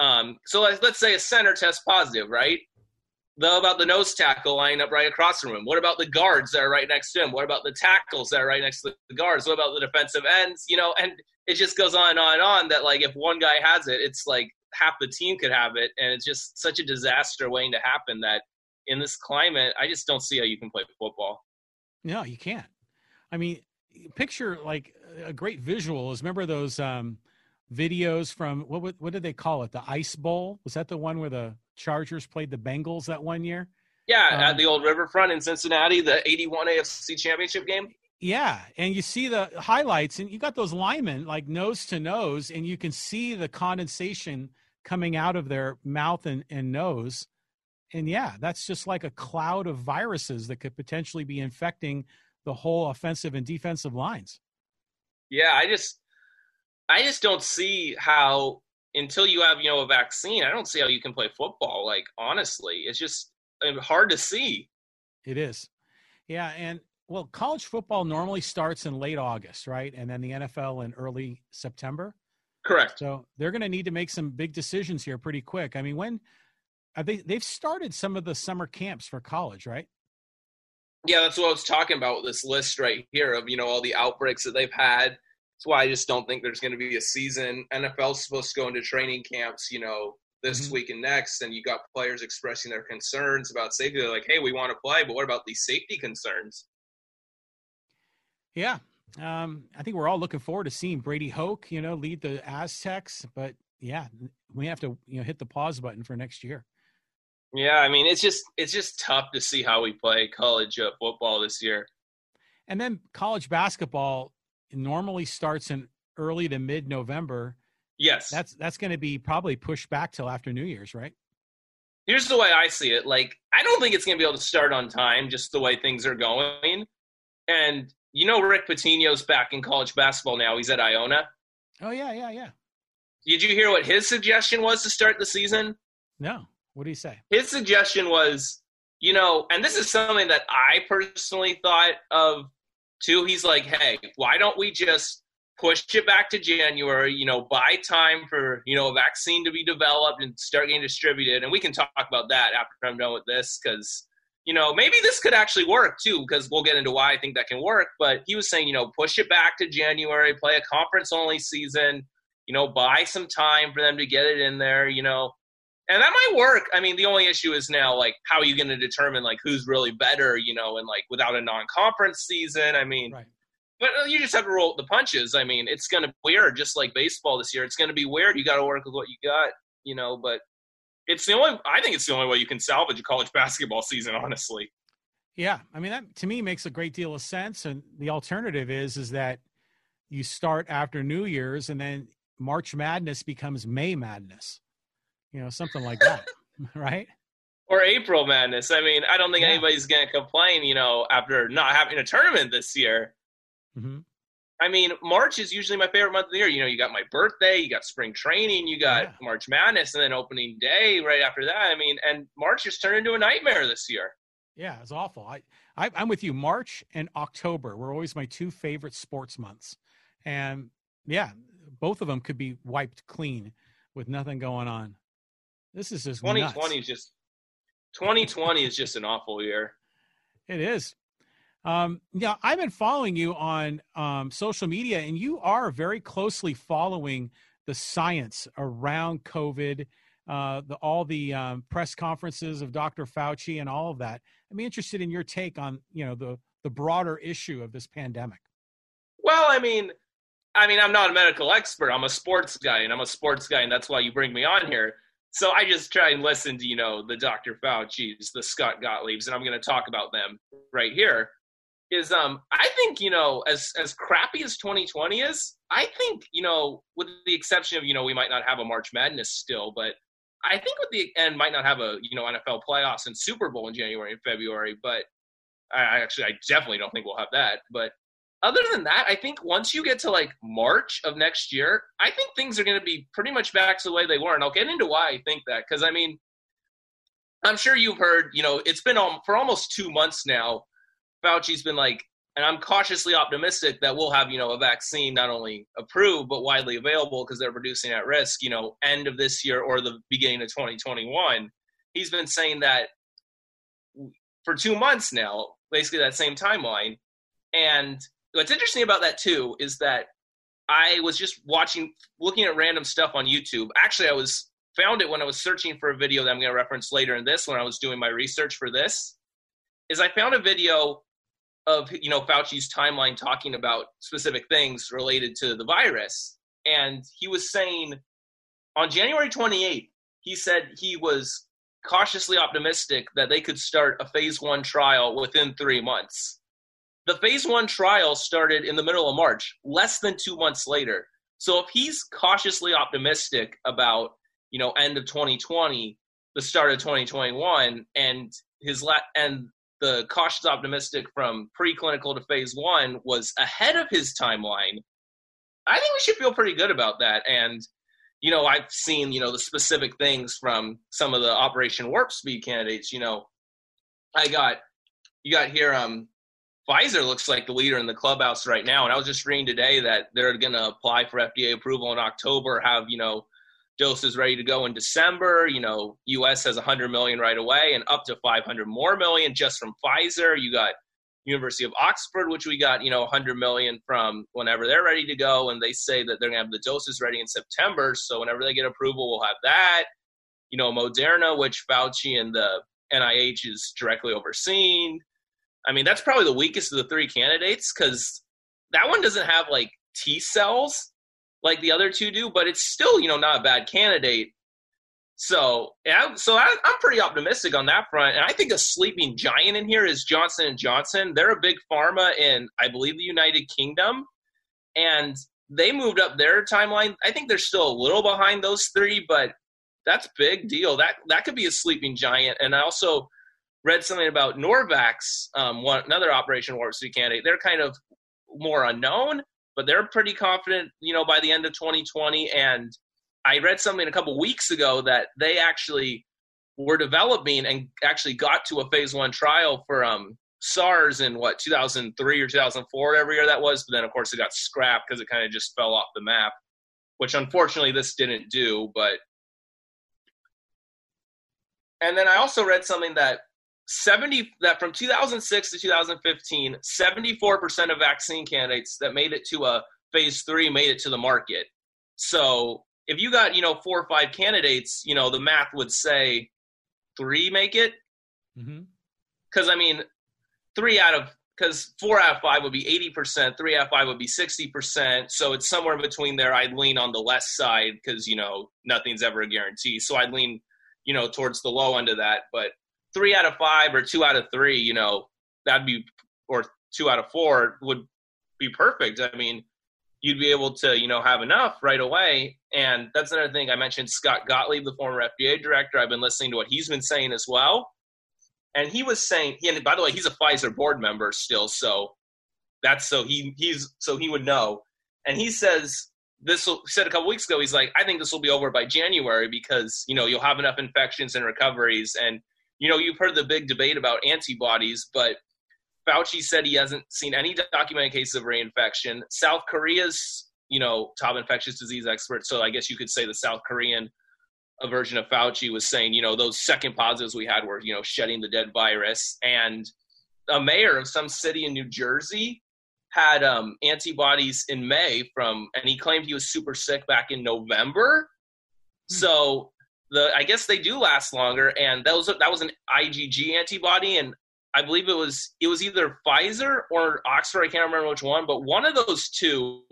um, so let's, let's say a center test positive right Though about the nose tackle lying up right across from him? What about the guards that are right next to him? What about the tackles that are right next to the guards? What about the defensive ends? You know, and it just goes on and on and on that like if one guy has it, it's like half the team could have it, and it's just such a disaster waiting to happen that in this climate, I just don't see how you can play football. No, you can't. I mean, picture like a great visual is remember those um, videos from what what did they call it? The Ice Bowl was that the one where the Chargers played the Bengals that one year. Yeah, um, at the old Riverfront in Cincinnati, the 81 AFC Championship game. Yeah, and you see the highlights, and you got those linemen like nose to nose, and you can see the condensation coming out of their mouth and, and nose. And yeah, that's just like a cloud of viruses that could potentially be infecting the whole offensive and defensive lines. Yeah, I just I just don't see how until you have you know a vaccine, I don't see how you can play football. Like honestly, it's just uh, hard to see. It is, yeah, and well, college football normally starts in late August, right, and then the NFL in early September. Correct. So they're going to need to make some big decisions here pretty quick. I mean, when they they've started some of the summer camps for college, right? Yeah, that's what I was talking about with this list right here of you know all the outbreaks that they've had that's why I just don't think there's going to be a season. NFL's supposed to go into training camps, you know, this mm-hmm. week and next, and you got players expressing their concerns about safety. They're like, "Hey, we want to play, but what about these safety concerns?" Yeah, um, I think we're all looking forward to seeing Brady Hoke, you know, lead the Aztecs. But yeah, we have to you know hit the pause button for next year. Yeah, I mean, it's just it's just tough to see how we play college uh, football this year. And then college basketball, normally starts in early to mid November. Yes. That's that's going to be probably pushed back till after New Year's, right? Here's the way I see it. Like I don't think it's going to be able to start on time just the way things are going. And you know Rick Pitino's back in college basketball now. He's at Iona. Oh yeah, yeah, yeah. Did you hear what his suggestion was to start the season? No. What do you say? His suggestion was, you know, and this is something that I personally thought of too. he's like, hey, why don't we just push it back to January, you know, buy time for, you know, a vaccine to be developed and start getting distributed. And we can talk about that after I'm done with this because, you know, maybe this could actually work too, because we'll get into why I think that can work. But he was saying, you know, push it back to January, play a conference only season, you know, buy some time for them to get it in there, you know, and that might work. I mean, the only issue is now like how are you going to determine like who's really better, you know, and like without a non-conference season. I mean, right. but uh, you just have to roll the punches. I mean, it's going to be weird, just like baseball this year. It's going to be weird. You got to work with what you got, you know. But it's the only. I think it's the only way you can salvage a college basketball season, honestly. Yeah, I mean that to me makes a great deal of sense. And the alternative is is that you start after New Year's, and then March Madness becomes May Madness you know, something like that, right? Or April Madness. I mean, I don't think yeah. anybody's going to complain, you know, after not having a tournament this year. Mm-hmm. I mean, March is usually my favorite month of the year. You know, you got my birthday, you got spring training, you got yeah. March Madness, and then opening day right after that. I mean, and March just turned into a nightmare this year. Yeah, it's awful. I, I I'm with you. March and October were always my two favorite sports months, and yeah, both of them could be wiped clean with nothing going on. This is just 2020 nuts. is just 2020 is just an awful year. It is. Um, yeah, I've been following you on um, social media, and you are very closely following the science around COVID, uh, the, all the um, press conferences of Dr. Fauci, and all of that. I'm interested in your take on you know the the broader issue of this pandemic. Well, I mean, I mean, I'm not a medical expert. I'm a sports guy, and I'm a sports guy, and that's why you bring me on here. So I just try and listen to you know the Dr. Fauci's, the Scott Gottliebs, and I'm going to talk about them right here is um I think you know as as crappy as 2020 is, I think you know with the exception of you know we might not have a March Madness still, but I think with the and might not have a you know NFL playoffs and Super Bowl in January and February, but I actually I definitely don't think we'll have that. But other than that, I think once you get to like March of next year, I think things are going to be pretty much back to the way they were, and I'll get into why I think that because I mean. I'm sure you've heard, you know, it's been for almost two months now Fauci's been like, and I'm cautiously optimistic that we'll have, you know, a vaccine not only approved but widely available because they're reducing at risk, you know, end of this year or the beginning of 2021. He's been saying that for two months now, basically that same timeline. And what's interesting about that too is that I was just watching, looking at random stuff on YouTube. Actually, I was found it when I was searching for a video that I'm going to reference later in this when I was doing my research for this. Is I found a video of you know Fauci's timeline talking about specific things related to the virus, and he was saying on January 28th, he said he was cautiously optimistic that they could start a phase one trial within three months. The phase one trial started in the middle of March, less than two months later. So if he's cautiously optimistic about you know end of 2020, the start of 2021, and his la- and the cautious optimistic from preclinical to phase one was ahead of his timeline, I think we should feel pretty good about that. And, you know, I've seen, you know, the specific things from some of the Operation Warp Speed candidates. You know, I got, you got here, um, Pfizer looks like the leader in the clubhouse right now. And I was just reading today that they're going to apply for FDA approval in October, have, you know, doses ready to go in December. You know, US has 100 million right away and up to 500 more million just from Pfizer. You got University of Oxford, which we got, you know, 100 million from whenever they're ready to go. And they say that they're going to have the doses ready in September. So whenever they get approval, we'll have that. You know, Moderna, which Fauci and the NIH is directly overseeing. I mean, that's probably the weakest of the three candidates because that one doesn't have like T cells like the other two do, but it's still, you know, not a bad candidate. So, yeah, so I, am pretty optimistic on that front, and I think a sleeping giant in here is Johnson and Johnson. They're a big pharma in, I believe, the United Kingdom, and they moved up their timeline. I think they're still a little behind those three, but that's big deal. That that could be a sleeping giant. And I also read something about Novavax, um, one another Operation Warp Speed candidate. They're kind of more unknown, but they're pretty confident, you know, by the end of 2020. And I read something a couple weeks ago that they actually were developing and actually got to a phase one trial for um, SARS in what 2003 or 2004, whatever year that was. But then, of course, it got scrapped because it kind of just fell off the map, which unfortunately this didn't do. But and then I also read something that 70 that from 2006 to 2015 74% of vaccine candidates that made it to a phase 3 made it to the market. So if you got you know four or five candidates you know the math would say three make it. Because mm-hmm. i mean three out of because four out of five would be 80% three out of five would be 60% so it's somewhere in between there. I'd lean on the less side because you know nothing's ever a guarantee. So i'd lean you know towards the low end of that. But three out of five or two out of three, you know, that'd be, or two out of four would be perfect. I mean, you'd be able to, you know, have enough right away. And that's another thing I mentioned Scott Gottlieb, the former FDA director. I've been listening to what he's been saying as well. And he was saying, he, and by the way, he's a Pfizer board member still. So that's so he, he's, so he would know. And he says, this will, said a couple weeks ago, he's like, I think this will be over by January because, you know, you'll have enough infections and recoveries and you know, you've heard the big debate about antibodies, but Fauci said he hasn't seen any documented cases of reinfection. South Korea's, you know, top infectious disease expert, so I guess you could say the South Korean version of Fauci was saying, you know, those second positives we had were, you know, shedding the dead virus. And a mayor of some city in New Jersey had um, antibodies in May from, and he claimed he was super sick back in November. Hmm. So the I guess they do last longer, and that was that was an IgG antibody, and I believe it was it was either Pfizer or Oxford. I can't remember which one, but one of those two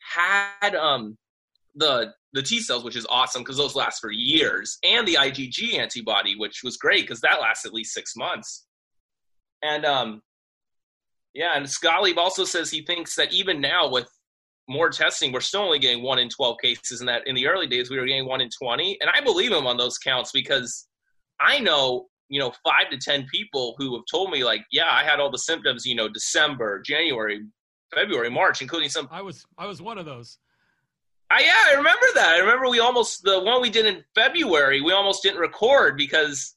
had um the the T cells, which is awesome because those last for years, and the IgG antibody, which was great because that lasts at least six months. And um, yeah, and Scott also says he thinks that even now with more testing, we're still only getting one in 12 cases, and that in the early days we were getting one in 20. And I believe him on those counts because I know, you know, five to 10 people who have told me, like, yeah, I had all the symptoms, you know, December, January, February, March, including some. I was I was one of those. I, yeah, I remember that. I remember we almost the one we did in February. We almost didn't record because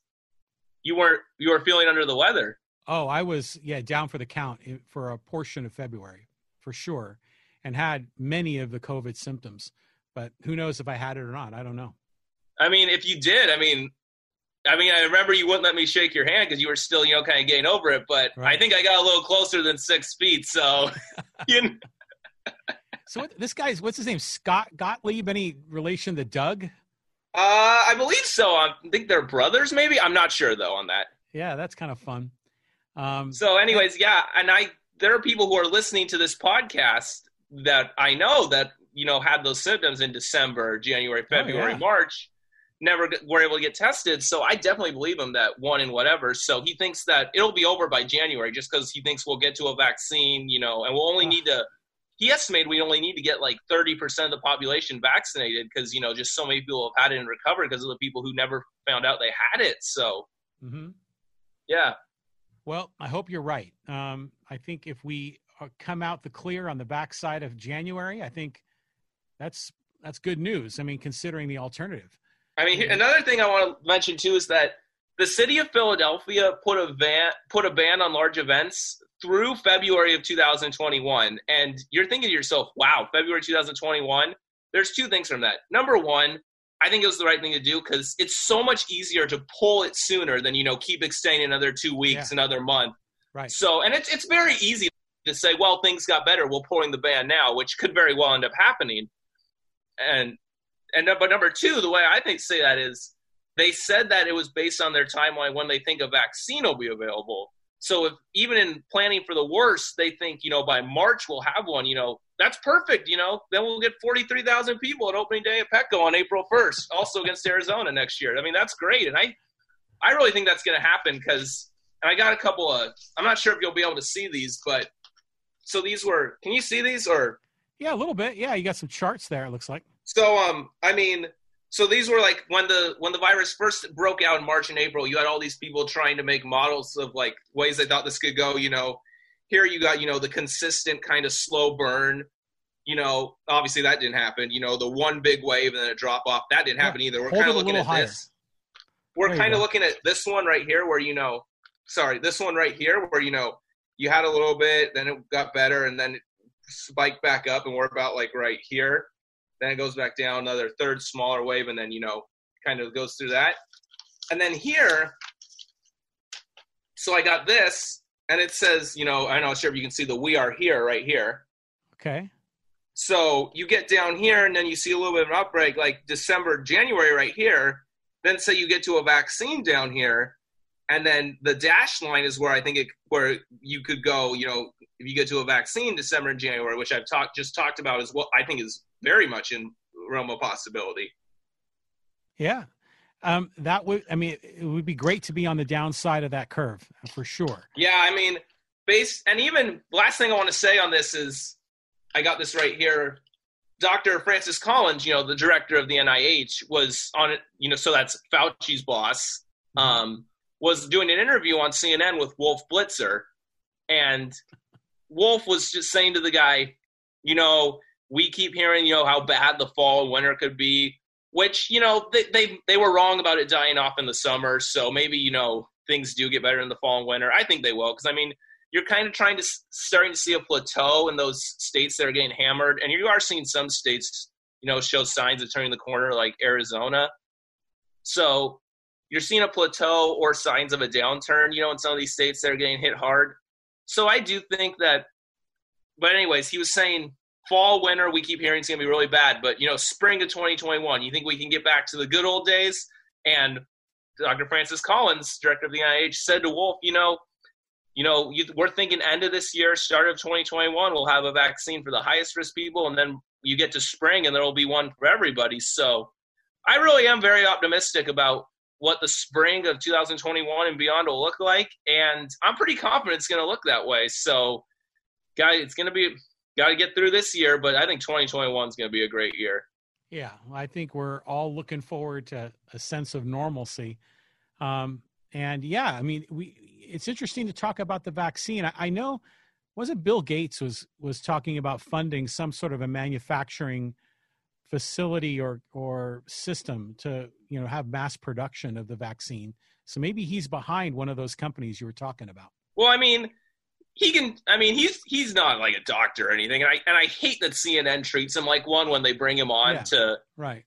you weren't you were feeling under the weather. Oh, I was yeah down for the count eh, for a portion of February for sure and had many of the COVID symptoms. But who knows if I had it or not? I don't know. I mean, if you did, I mean, I mean, I remember you wouldn't let me shake your hand because you were still, you know, kind of getting over it. But right. I think I got a little closer than six feet. So, you. Know. so what, this guy's what's his name? Scott Gottlieb? Any relation to Doug? Uh, I believe so. I think they're brothers. Maybe I'm not sure though on that. Yeah, that's kind of fun. Um, so, anyways, yeah, and I there are people who are listening to this podcast that I know that you know had those symptoms in December, January, February, oh, yeah. March, never were able to get tested. So I definitely believe him that one in whatever. So he thinks that it'll be over by January, just because he thinks we'll get to a vaccine, you know, and we'll only need to. He estimated we only need to get like thirty percent of the population vaccinated because you know just so many people have had it and recovered because of the people who never found out they had it. So, mm-hmm. yeah. Well, I hope you're right. Um, I think if we Uh, come out the clear on the backside of January, I think that's that's good news. I mean, considering the alternative. I mean, another thing I want to mention too is that the city of Philadelphia put a ban put a ban on large events through February of 2021, and you're thinking to yourself, "Wow, February 2021." There's two things from that. Number one, I think it was the right thing to do because it's so much easier to pull it sooner than you know keep extending another two weeks, yeah. another month. Right. So, and it's it's very easy to say, well, things got better, we're pulling the ban now, which could very well end up happening. And and but number two, the way I think say that is they said that it was based on their timeline when they think a vaccine will be available. So if even in planning for the worst, they think you know by March we'll have one, you know that's perfect. You know then we'll get forty three thousand people at opening day at Petco on April first, also against Arizona next year. I mean that's great, and I I really think that's going to happen because and I got a couple of I'm not sure if you'll be able to see these, but so these were can you see these or? Yeah a little bit. Yeah you got some charts there it looks like. So um i mean so these were like when the when the virus first broke out in march and april you had all these people trying to make models of like ways they thought this could go you know. Here you got you know the consistent kind of slow burn you know. Obviously that didn't happen you know the one big wave and then a drop off. That didn't happen yeah, either. We're kind of looking at higher. this. We're kind of looking at this one right here where you know sorry this one right here where you know you had a little bit, then it got better, and then it spiked back up, and we're about like right here. Then it goes back down, another third smaller wave, and then you know, kind of goes through that. And then here, so I got this, and it says, you know, I'm not sure if you can see the "We Are Here" right here. Okay. So you get down here, and then you see a little bit of an outbreak, like December, January, right here. Then say you get to a vaccine down here, and then the dash line is where I think it where you could go. You know, if you get to a vaccine December and January, which I've talked just talked about is what I think is very much in realm of possibility. Yeah, um, that would. I mean, it would be great to be on the downside of that curve for sure. Yeah, I mean, based and even last thing I want to say on this is, I got this right here. Dr. Francis Collins, you know, the director of the NIH, was on it. You know, so that's Fauci's boss. Mm-hmm. Um, was doing an interview on CNN with Wolf Blitzer, and Wolf was just saying to the guy, you know, we keep hearing, you know, how bad the fall and winter could be. which you know they, they they were wrong about it dying off in the summer. So maybe you know things do get better in the fall and winter. I think they will because I mean you're kind of trying to starting to see a plateau in those states that are getting hammered, and you are seeing some states you know show signs of turning the corner, like Arizona. So you're seeing a plateau or signs of a downturn, you know, in some of these states that are getting hit hard. So I do think that. But anyways, he was saying fall, winter, we keep hearing it's going to be really bad. But, you know, spring of 2021, you think we can get back to the good old days? And Dr. Francis Collins, director of the NIH, said to Wolf, you know, you know, you, we're thinking end of this year, start of 2021, we'll have a vaccine for the highest risk people, and then you get to spring, and there will be one for everybody. So, I really am very optimistic about what the spring of 2021 and beyond will look like, and I'm pretty confident it's going to look that way. So, guys, it's going to be got to get through this year, but I think 2021 is going to be a great year. Yeah, I think we're all looking forward to a sense of normalcy. Um, and yeah, I mean, we it's interesting to talk about the vaccine. I, I know wasn't Bill Gates was was talking about funding some sort of a manufacturing facility or or system to you know have mass production of the vaccine. So maybe he's behind one of those companies you were talking about. Well, I mean, he can i mean he's he's not like a doctor or anything. And i and i hate that cnn treats him like one when they bring him on yeah, to right.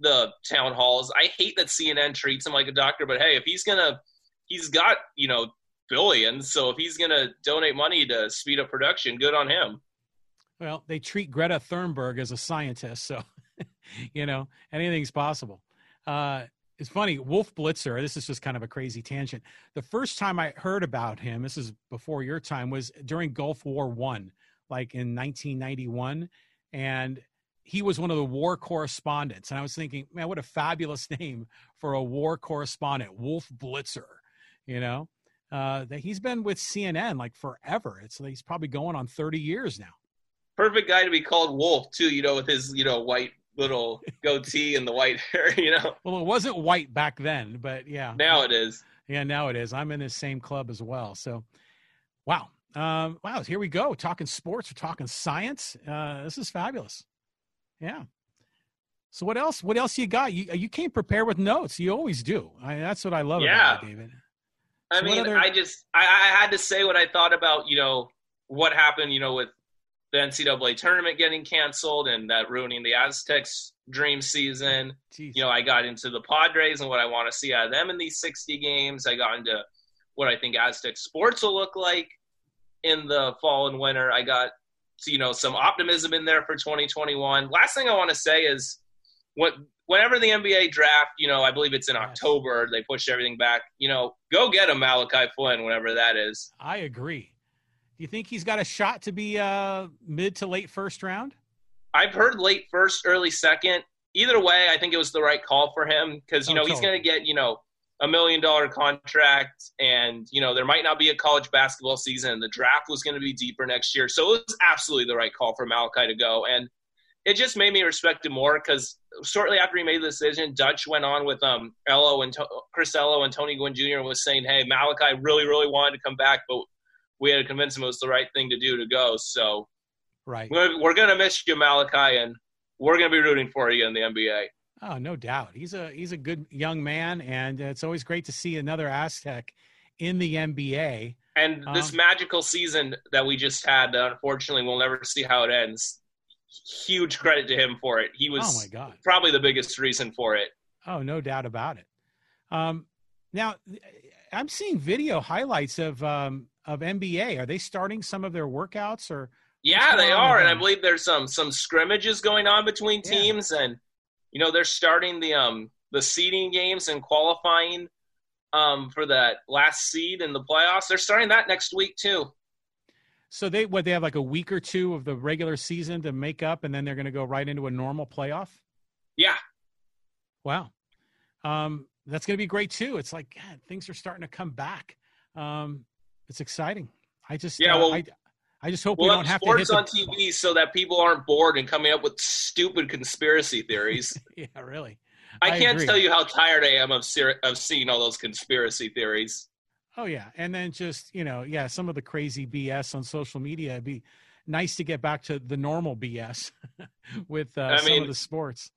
the town halls. I hate that cnn treats him like a doctor but hey if he's gonna he's got you know billions so if he's gonna donate money to speed up production good on him. Well they treat greta thunberg as a scientist so you know anything's possible. Uh it's funny wolf blitzer this is just kind of a crazy tangent. The first time i heard about him this is before your time was during gulf war one like in 1991 and he was one of the war correspondents and i was thinking man what a fabulous name for a war correspondent wolf blitzer you know? Uh, that he's been with cnn like forever. It's like he's probably going on 30 years now. Perfect guy to be called wolf too you know with his you know white little goatee and the white hair, you know. Well, it wasn't white back then, but yeah. Now it is. Yeah, now it is. I'm in the same club as well. So, wow. Um, wow, here we go. Talking sports, we're talking science. Uh, this is fabulous. Yeah. So what else? What else you got? You you came prepared with notes. You always do. I, that's what I love yeah. about you, David. So I mean, other... I just I, I had to say what I thought about you know what happened you know with the NCAA tournament getting canceled and that ruining the Aztecs' dream season. Jeez. You know, I got into the Padres and what I want to see out of them in these 60 games. I got into what I think Aztec sports will look like in the fall and winter. I got, you know, some optimism in there for 2021. Last thing I want to say is what whenever the NBA draft, you know, I believe it's in October, they pushed everything back. You know, go get a Malachi Flynn, whenever that is. I agree. Do you think he's got a shot to be uh, mid to late first round? I've heard late first, early second. Either way, I think it was the right call for him because you oh, know totally. he's going to get you know a million dollar contract, and you know there might not be a college basketball season. The draft was going to be deeper next year, so it was absolutely the right call for Malachi to go, and it just made me respect him more because shortly after he made the decision, Dutch went on with um Ello and to- Chris Ello and Tony Gwynn Jr. was saying, "Hey, Malachi really, really wanted to come back, but we had to convince him it was the right thing to do to go. So, right, we're, we're going to miss you, Malachi, and we're going to be rooting for you in the NBA. Oh, no doubt. He's a he's a good young man, and it's always great to see another Aztec in the NBA. And this um, magical season that we just had, unfortunately, we'll never see how it ends. Huge credit to him for it. He was oh my God. probably the biggest reason for it. Oh, no doubt about it. Um, now, I'm seeing video highlights of um, of NBA. Are they starting some of their workouts or? Yeah, they are, and I believe there's some some scrimmages going on between teams, yeah. and you know they're starting the um the seeding games and qualifying um for that last seed in the playoffs. They're starting that next week too. So they what they have like a week or two of the regular season to make up, and then they're going to go right into a normal playoff. Yeah. Wow. Um, that's going to be great too. It's like God, things are starting to come back. Um, it's exciting. I just yeah. Uh, well, I, I just hope we'll we don't have, sports to on TV so that people aren't bored and coming up with stupid conspiracy theories. yeah, really. I, I can't agree. tell you how tired I am of ser- of seeing all those conspiracy theories. Oh yeah, and then just you know, yeah, some of the crazy BS on social media. It'd be nice to get back to the normal BS with uh, some of the sports.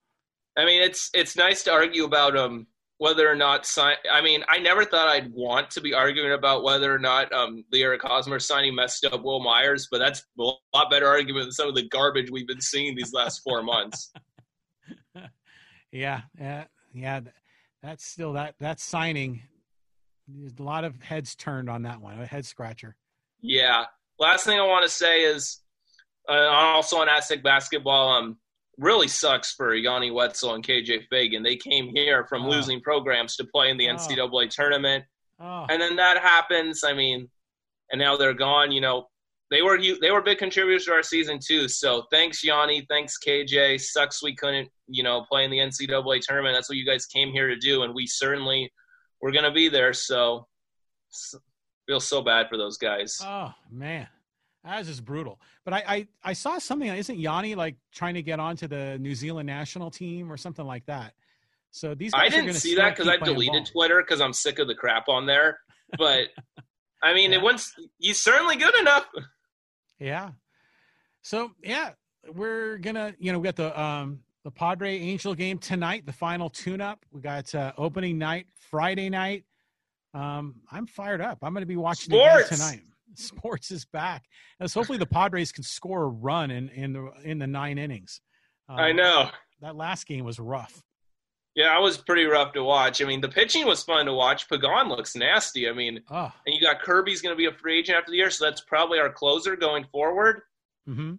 I mean, it's it's nice to argue about um whether or not sign. I mean, I never thought I'd want to be arguing about whether or not um Eric Hosmer signing messed up Wil Myers, but that's a lot better argument than some of the garbage we've been seeing these last four months. yeah, yeah, yeah. That's still that that signing. There's a lot of heads turned on that one, a head scratcher. Yeah. Last thing I want to say is, uh, also on Aztec basketball, um, really sucks for Yanni Wetzel and KJ Feagin. They came here from oh. losing programs to play in the ah. NCAA oh. tournament, oh. and then that happens. I mean, and now they're gone. You know, they were they were big contributors to our season too. So thanks Yanni, thanks KJ. Sucks we couldn't you know play in the NCAA tournament. That's what you guys came here to do, and we certainly were going to be there. So feel so bad for those guys. Oh man. That is just brutal. But I, I, I saw something. Isn't Yanni like trying to get onto the New Zealand national team or something like that? So these are I didn't see that because I've deleted ball. Twitter because I'm sick of the crap on there. But I mean, yeah. it once he's certainly good enough. Yeah. So yeah, we're gonna you know we got the um the Padre Angel game tonight, the final tune-up. We got uh, opening night Friday night. Um, I'm fired up. I'm going to be watching Sports. the game tonight. sports is back. As hopefully the Padres can score a run in in the in the nine innings. Um, I know that last game was rough. Yeah, it was pretty rough to watch. I mean, the pitching was fun to watch. Pagan looks nasty. I mean, oh. and you got Kirby's going to be a free agent after the year, so that's probably our closer going forward. Mm-hmm.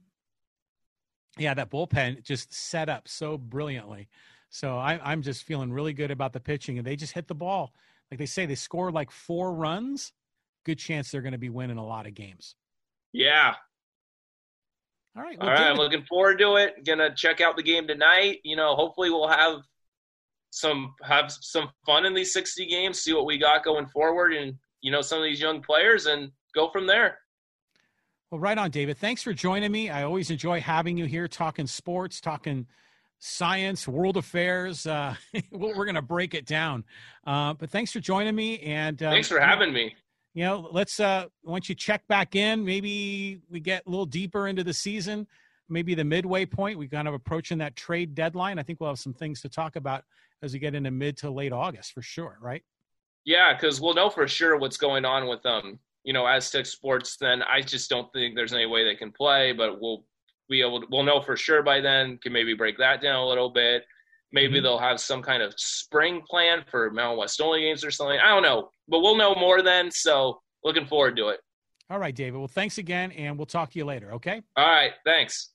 Yeah, that bullpen just set up so brilliantly. So I, I'm just feeling really good about the pitching, and they just hit the ball. Like they say, they scored like four runs good chance they're going to be winning a lot of games. Yeah. All right. Well, All right. I'm looking forward to it. Gonna check out the game tonight. You know, hopefully we'll have some have some fun in these 60 games. See what we got going forward, and you know some of these young players, and go from there. Well, right on, David. Thanks for joining me. I always enjoy having you here, talking sports, talking science, world affairs. Uh, we're going to break it down. Uh, but thanks for joining me, and uh, thanks for having me you know, let's uh once you check back in, maybe we get a little deeper into the season, maybe the midway point. We kind of approaching that trade deadline. I think we'll have some things to talk about as we get into mid to late August for sure, right? Yeah, because we'll know for sure what's going on with um, you know, Aztec Sports. Then I just don't think there's any way they can play, but we'll be able to, we'll know for sure by then. Can maybe break that down a little bit. Maybe mm-hmm. they'll have some kind of spring plan for Mountain West only games or something. I don't know, but we'll know more then. So looking forward to it. All right, David. Well, thanks again, and we'll talk to you later. Okay. All right. Thanks.